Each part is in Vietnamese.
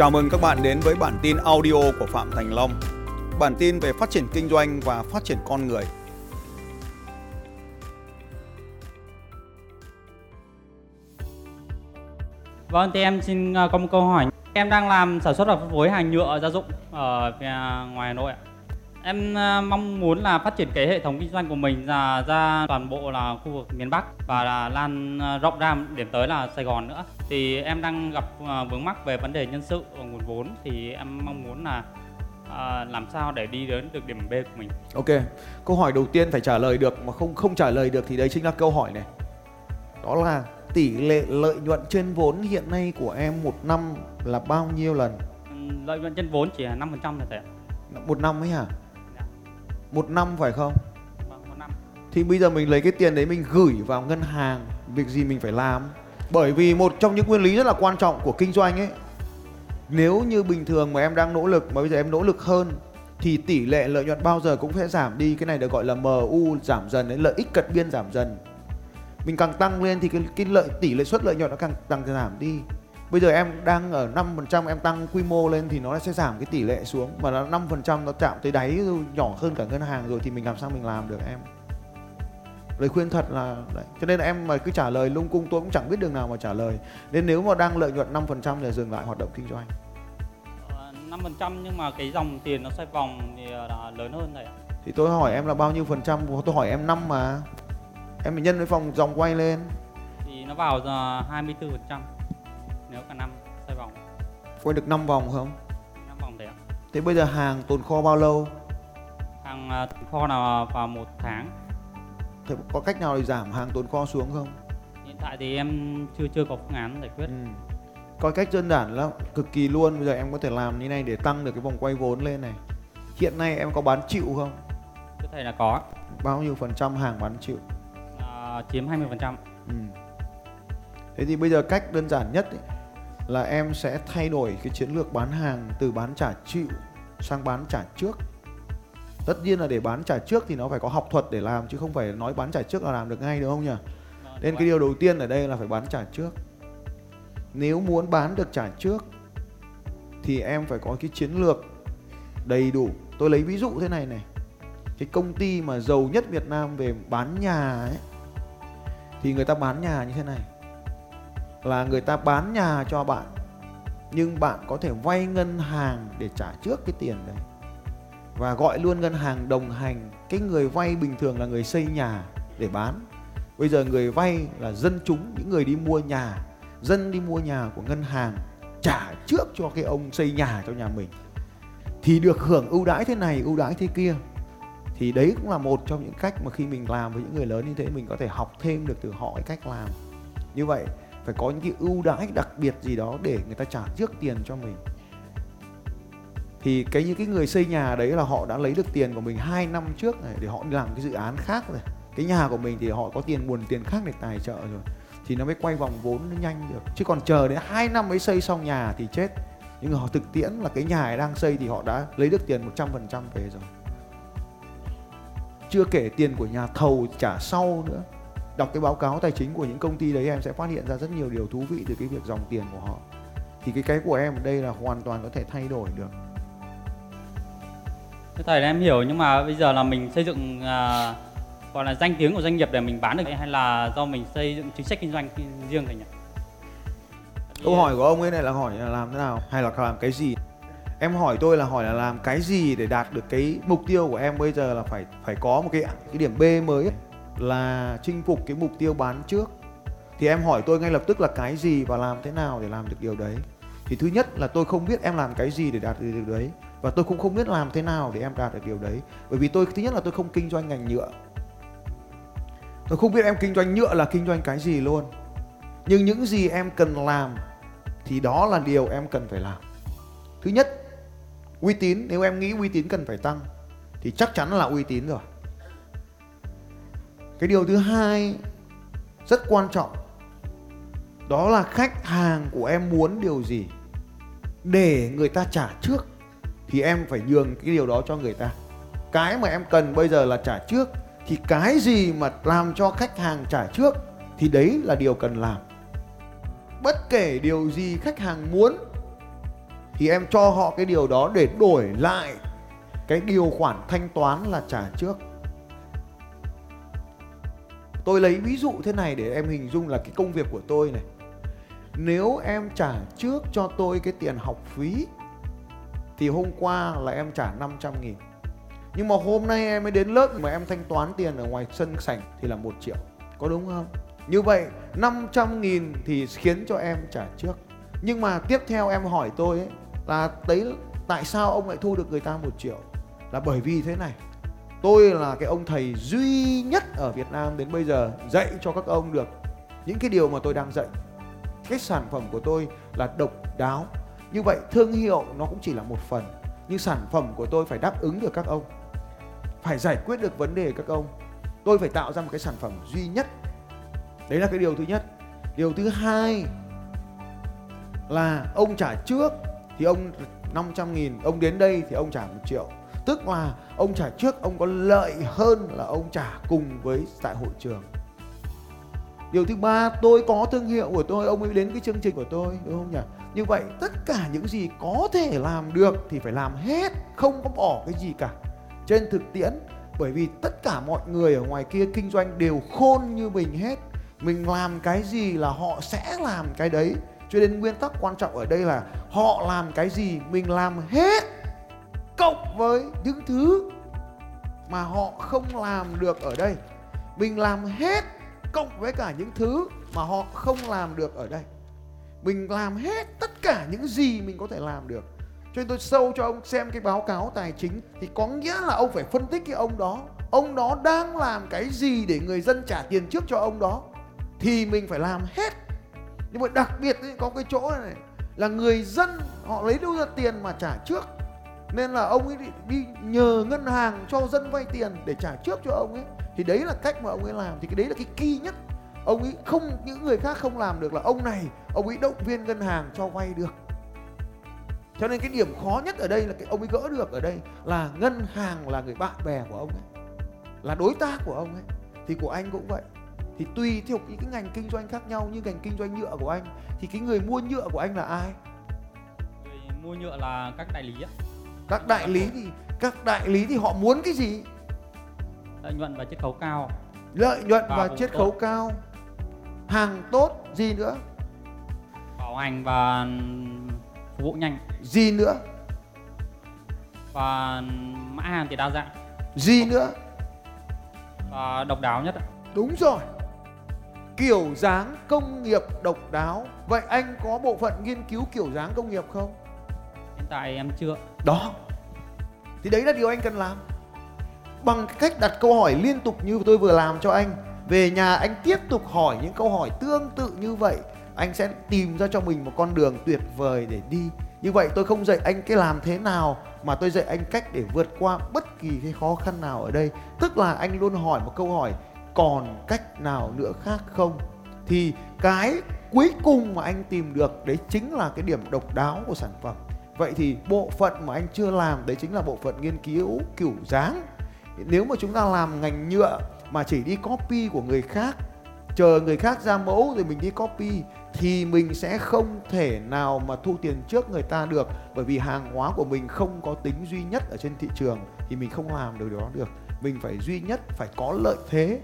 Chào mừng các bạn đến với bản tin audio của Phạm Thành Long. Bản tin về phát triển kinh doanh và phát triển con người. Vâng, thì em xin à, có một câu hỏi. Em đang làm sản xuất và phân phối hàng nhựa gia dụng ở à, ngoài Hà Nội ạ. Em ờ, mong muốn là phát triển cái hệ thống kinh doanh của mình ra ra toàn bộ là khu vực miền Bắc và là lan ờ, rộng ra điểm tới là Sài Gòn nữa. Thì em đang gặp ờ, vướng mắc về vấn đề nhân sự và nguồn vốn thì em mong muốn là ờ, làm sao để đi đến được điểm B của mình. Ok, câu hỏi đầu tiên phải trả lời được mà không không trả lời được thì đấy chính là câu hỏi này. Đó là tỷ lệ lợi nhuận trên vốn hiện nay của em một năm là bao nhiêu lần? Lợi nhuận trên vốn chỉ là 5% thôi thầy ạ. Một năm ấy hả? Dạ. Một năm phải không? Vâng, một năm. Thì bây giờ mình lấy cái tiền đấy mình gửi vào ngân hàng, việc gì mình phải làm? Bởi vì một trong những nguyên lý rất là quan trọng của kinh doanh ấy, nếu như bình thường mà em đang nỗ lực mà bây giờ em nỗ lực hơn thì tỷ lệ lợi nhuận bao giờ cũng sẽ giảm đi cái này được gọi là MU giảm dần đấy lợi ích cận biên giảm dần mình càng tăng lên thì cái, cái lợi tỷ lệ suất lợi nhuận nó càng càng giảm đi bây giờ em đang ở 5% em tăng quy mô lên thì nó sẽ giảm cái tỷ lệ xuống. Mà nó 5% nó chạm tới đáy rồi, nhỏ hơn cả ngân hàng rồi thì mình làm sao mình làm được em? Lời khuyên thật là đấy. cho nên là em mà cứ trả lời lung cung tôi cũng chẳng biết đường nào mà trả lời. Nên nếu mà đang lợi nhuận 5% thì dừng lại hoạt động kinh doanh. Ờ, 5% nhưng mà cái dòng tiền nó xoay vòng thì là lớn hơn ạ. thì tôi hỏi em là bao nhiêu phần trăm? Tôi hỏi em năm mà. Em phải nhân với vòng dòng quay lên. Thì nó vào giờ 24% nếu cả năm xoay vòng. Quay được 5 vòng không? Năm vòng thế ạ. Thế bây giờ hàng tồn kho bao lâu? Hàng à, kho nào vào một tháng. Thế có cách nào để giảm hàng tồn kho xuống không? Hiện tại thì em chưa chưa có phương án giải quyết. Ừ. có cách đơn giản lắm cực kỳ luôn. Bây giờ em có thể làm như này để tăng được cái vòng quay vốn lên này. Hiện nay em có bán chịu không? Có thể là có. Bao nhiêu phần trăm hàng bán chịu? À, chiếm 20% ừ. thế thì bây giờ cách đơn giản nhất ấy, là em sẽ thay đổi cái chiến lược bán hàng từ bán trả chịu sang bán trả trước. Tất nhiên là để bán trả trước thì nó phải có học thuật để làm chứ không phải nói bán trả trước là làm được ngay đúng không nhỉ? Nên cái điều đầu tiên ở đây là phải bán trả trước. Nếu muốn bán được trả trước thì em phải có cái chiến lược đầy đủ. Tôi lấy ví dụ thế này này. Cái công ty mà giàu nhất Việt Nam về bán nhà ấy thì người ta bán nhà như thế này là người ta bán nhà cho bạn, nhưng bạn có thể vay ngân hàng để trả trước cái tiền đấy. Và gọi luôn ngân hàng đồng hành, cái người vay bình thường là người xây nhà để bán. Bây giờ người vay là dân chúng, những người đi mua nhà, dân đi mua nhà của ngân hàng trả trước cho cái ông xây nhà cho nhà mình. Thì được hưởng ưu đãi thế này, ưu đãi thế kia, thì đấy cũng là một trong những cách mà khi mình làm với những người lớn như thế, mình có thể học thêm được từ họ cái cách làm. Như vậy phải có những cái ưu đãi đặc biệt gì đó để người ta trả trước tiền cho mình. Thì cái những cái người xây nhà đấy là họ đã lấy được tiền của mình 2 năm trước này để họ làm cái dự án khác rồi. Cái nhà của mình thì họ có tiền nguồn tiền khác để tài trợ rồi, thì nó mới quay vòng vốn nó nhanh được. Chứ còn chờ đến 2 năm mới xây xong nhà thì chết. Nhưng họ thực tiễn là cái nhà đang xây thì họ đã lấy được tiền 100% về rồi. Chưa kể tiền của nhà thầu trả sau nữa đọc cái báo cáo tài chính của những công ty đấy em sẽ phát hiện ra rất nhiều điều thú vị từ cái việc dòng tiền của họ. Thì cái cái của em ở đây là hoàn toàn có thể thay đổi được. Thưa thầy em hiểu nhưng mà bây giờ là mình xây dựng à, gọi là danh tiếng của doanh nghiệp để mình bán được hay là do mình xây dựng chính sách kinh doanh riêng thầy nhỉ? câu hỏi của ông ấy này là hỏi là làm thế nào? Hay là làm cái gì? Em hỏi tôi là hỏi là làm cái gì để đạt được cái mục tiêu của em bây giờ là phải phải có một cái cái điểm B mới ấy, là chinh phục cái mục tiêu bán trước. Thì em hỏi tôi ngay lập tức là cái gì và làm thế nào để làm được điều đấy. Thì thứ nhất là tôi không biết em làm cái gì để đạt được điều đấy. Và tôi cũng không biết làm thế nào để em đạt được điều đấy. Bởi vì tôi, thứ nhất là tôi không kinh doanh ngành nhựa. Tôi không biết em kinh doanh nhựa là kinh doanh cái gì luôn. Nhưng những gì em cần làm thì đó là điều em cần phải làm. Thứ nhất, uy tín. Nếu em nghĩ uy tín cần phải tăng, thì chắc chắn là uy tín rồi cái điều thứ hai rất quan trọng, đó là khách hàng của em muốn điều gì, để người ta trả trước, thì em phải nhường cái điều đó cho người ta. Cái mà em cần bây giờ là trả trước, thì cái gì mà làm cho khách hàng trả trước, thì đấy là điều cần làm. Bất kể điều gì khách hàng muốn, thì em cho họ cái điều đó để đổi lại cái điều khoản thanh toán là trả trước tôi lấy ví dụ thế này để em hình dung là cái công việc của tôi này. Nếu em trả trước cho tôi cái tiền học phí thì hôm qua là em trả 500 nghìn. Nhưng mà hôm nay em mới đến lớp mà em thanh toán tiền ở ngoài sân sảnh thì là một triệu. Có đúng không? Như vậy 500 nghìn thì khiến cho em trả trước. Nhưng mà tiếp theo em hỏi tôi ấy, là đấy tại sao ông lại thu được người ta một triệu? Là bởi vì thế này tôi là cái ông thầy duy nhất ở Việt Nam đến bây giờ dạy cho các ông được những cái điều mà tôi đang dạy. Cái sản phẩm của tôi là độc đáo. Như vậy thương hiệu nó cũng chỉ là một phần, nhưng sản phẩm của tôi phải đáp ứng được các ông, phải giải quyết được vấn đề các ông. Tôi phải tạo ra một cái sản phẩm duy nhất. Đấy là cái điều thứ nhất. Điều thứ hai là ông trả trước thì ông 500 nghìn, ông đến đây thì ông trả một triệu tức là ông trả trước, ông có lợi hơn là ông trả cùng với tại hội trường. Điều thứ ba, tôi có thương hiệu của tôi, ông mới đến cái chương trình của tôi, đúng không nhỉ? Như vậy, tất cả những gì có thể làm được thì phải làm hết, không có bỏ cái gì cả. Trên thực tiễn, bởi vì tất cả mọi người ở ngoài kia kinh doanh đều khôn như mình hết. Mình làm cái gì là họ sẽ làm cái đấy. Cho nên nguyên tắc quan trọng ở đây là họ làm cái gì, mình làm hết cộng với những thứ mà họ không làm được ở đây. Mình làm hết cộng với cả những thứ mà họ không làm được ở đây. Mình làm hết tất cả những gì mình có thể làm được. Cho nên tôi sâu cho ông xem cái báo cáo tài chính thì có nghĩa là ông phải phân tích cái ông đó. Ông đó đang làm cái gì để người dân trả tiền trước cho ông đó thì mình phải làm hết. Nhưng mà đặc biệt ấy, có cái chỗ này, này là người dân họ lấy đâu ra tiền mà trả trước? Nên là ông ấy đi, đi nhờ ngân hàng cho dân vay tiền để trả trước cho ông ấy. Thì đấy là cách mà ông ấy làm. Thì cái đấy là cái kỳ nhất. Ông ấy không những người khác không làm được là ông này ông ấy động viên ngân hàng cho vay được. Cho nên cái điểm khó nhất ở đây là cái ông ấy gỡ được ở đây là ngân hàng là người bạn bè của ông ấy là đối tác của ông ấy. Thì của anh cũng vậy. Thì tùy theo những cái ngành kinh doanh khác nhau như ngành kinh doanh nhựa của anh thì cái người mua nhựa của anh là ai? Người mua nhựa là các đại lý á các đại lý thì các đại lý thì họ muốn cái gì? Lợi nhuận và chiết khấu cao. Lợi nhuận và, Và chiết khấu cao. Hàng tốt gì nữa? Bảo hành và phục vụ nhanh. Gì nữa? Và mã hàng thì đa dạng. Gì nữa? Và độc đáo nhất ạ. đúng rồi. Kiểu dáng công nghiệp độc đáo. Vậy anh có bộ phận nghiên cứu kiểu dáng công nghiệp không tại em chưa? Đó. Thì đấy là điều anh cần làm. Bằng cách đặt câu hỏi liên tục như tôi vừa làm cho anh. Về nhà anh tiếp tục hỏi những câu hỏi tương tự như vậy. Anh sẽ tìm ra cho mình một con đường tuyệt vời để đi. Như vậy tôi không dạy anh cái làm thế nào, mà tôi dạy anh cách để vượt qua bất kỳ cái khó khăn nào ở đây. Tức là anh luôn hỏi một câu hỏi, còn cách nào nữa khác không? Thì cái cuối cùng mà anh tìm được, đấy chính là cái điểm độc đáo của sản phẩm vậy thì bộ phận mà anh chưa làm, đấy chính là bộ phận nghiên cứu kiểu dáng. Nếu mà chúng ta làm ngành nhựa mà chỉ đi copy của người khác, chờ người khác ra mẫu rồi mình đi copy, thì mình sẽ không thể nào mà thu tiền trước người ta được. Bởi vì hàng hóa của mình không có tính duy nhất ở trên thị trường, thì mình không làm được điều đó được. Mình phải duy nhất, phải có lợi thế,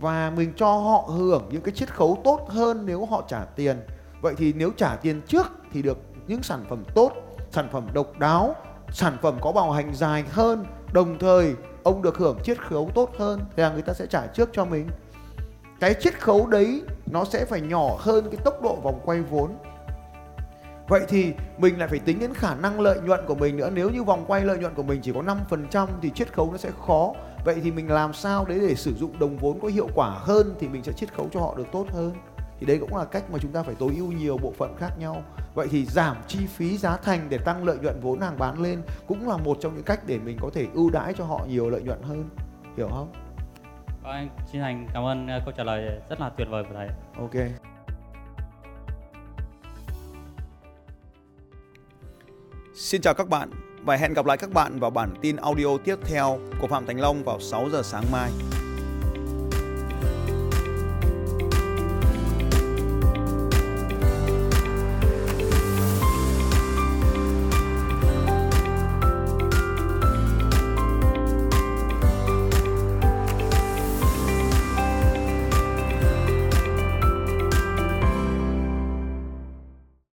và mình cho họ hưởng những cái chiết khấu tốt hơn nếu họ trả tiền. Vậy thì nếu trả tiền trước thì được những sản phẩm tốt sản phẩm độc đáo, sản phẩm có bảo hành dài hơn, đồng thời ông được hưởng chiết khấu tốt hơn thì là người ta sẽ trả trước cho mình. Cái chiết khấu đấy nó sẽ phải nhỏ hơn cái tốc độ vòng quay vốn. Vậy thì mình lại phải tính đến khả năng lợi nhuận của mình nữa. Nếu như vòng quay lợi nhuận của mình chỉ có 5% thì chiết khấu nó sẽ khó. Vậy thì mình làm sao đấy để sử dụng đồng vốn có hiệu quả hơn Thì mình sẽ chiết khấu cho họ được tốt hơn? Thì đấy cũng là cách mà chúng ta phải tối ưu nhiều bộ phận khác nhau Vậy thì giảm chi phí giá thành để tăng lợi nhuận vốn hàng bán lên Cũng là một trong những cách để mình có thể ưu đãi cho họ nhiều lợi nhuận hơn Hiểu không? Vâng, anh xin thành cảm ơn ờ, câu trả lời rất là tuyệt vời của thầy Ok Xin chào các bạn và hẹn gặp lại các bạn vào bản tin audio tiếp theo của Phạm Thành Long vào 6 giờ sáng mai.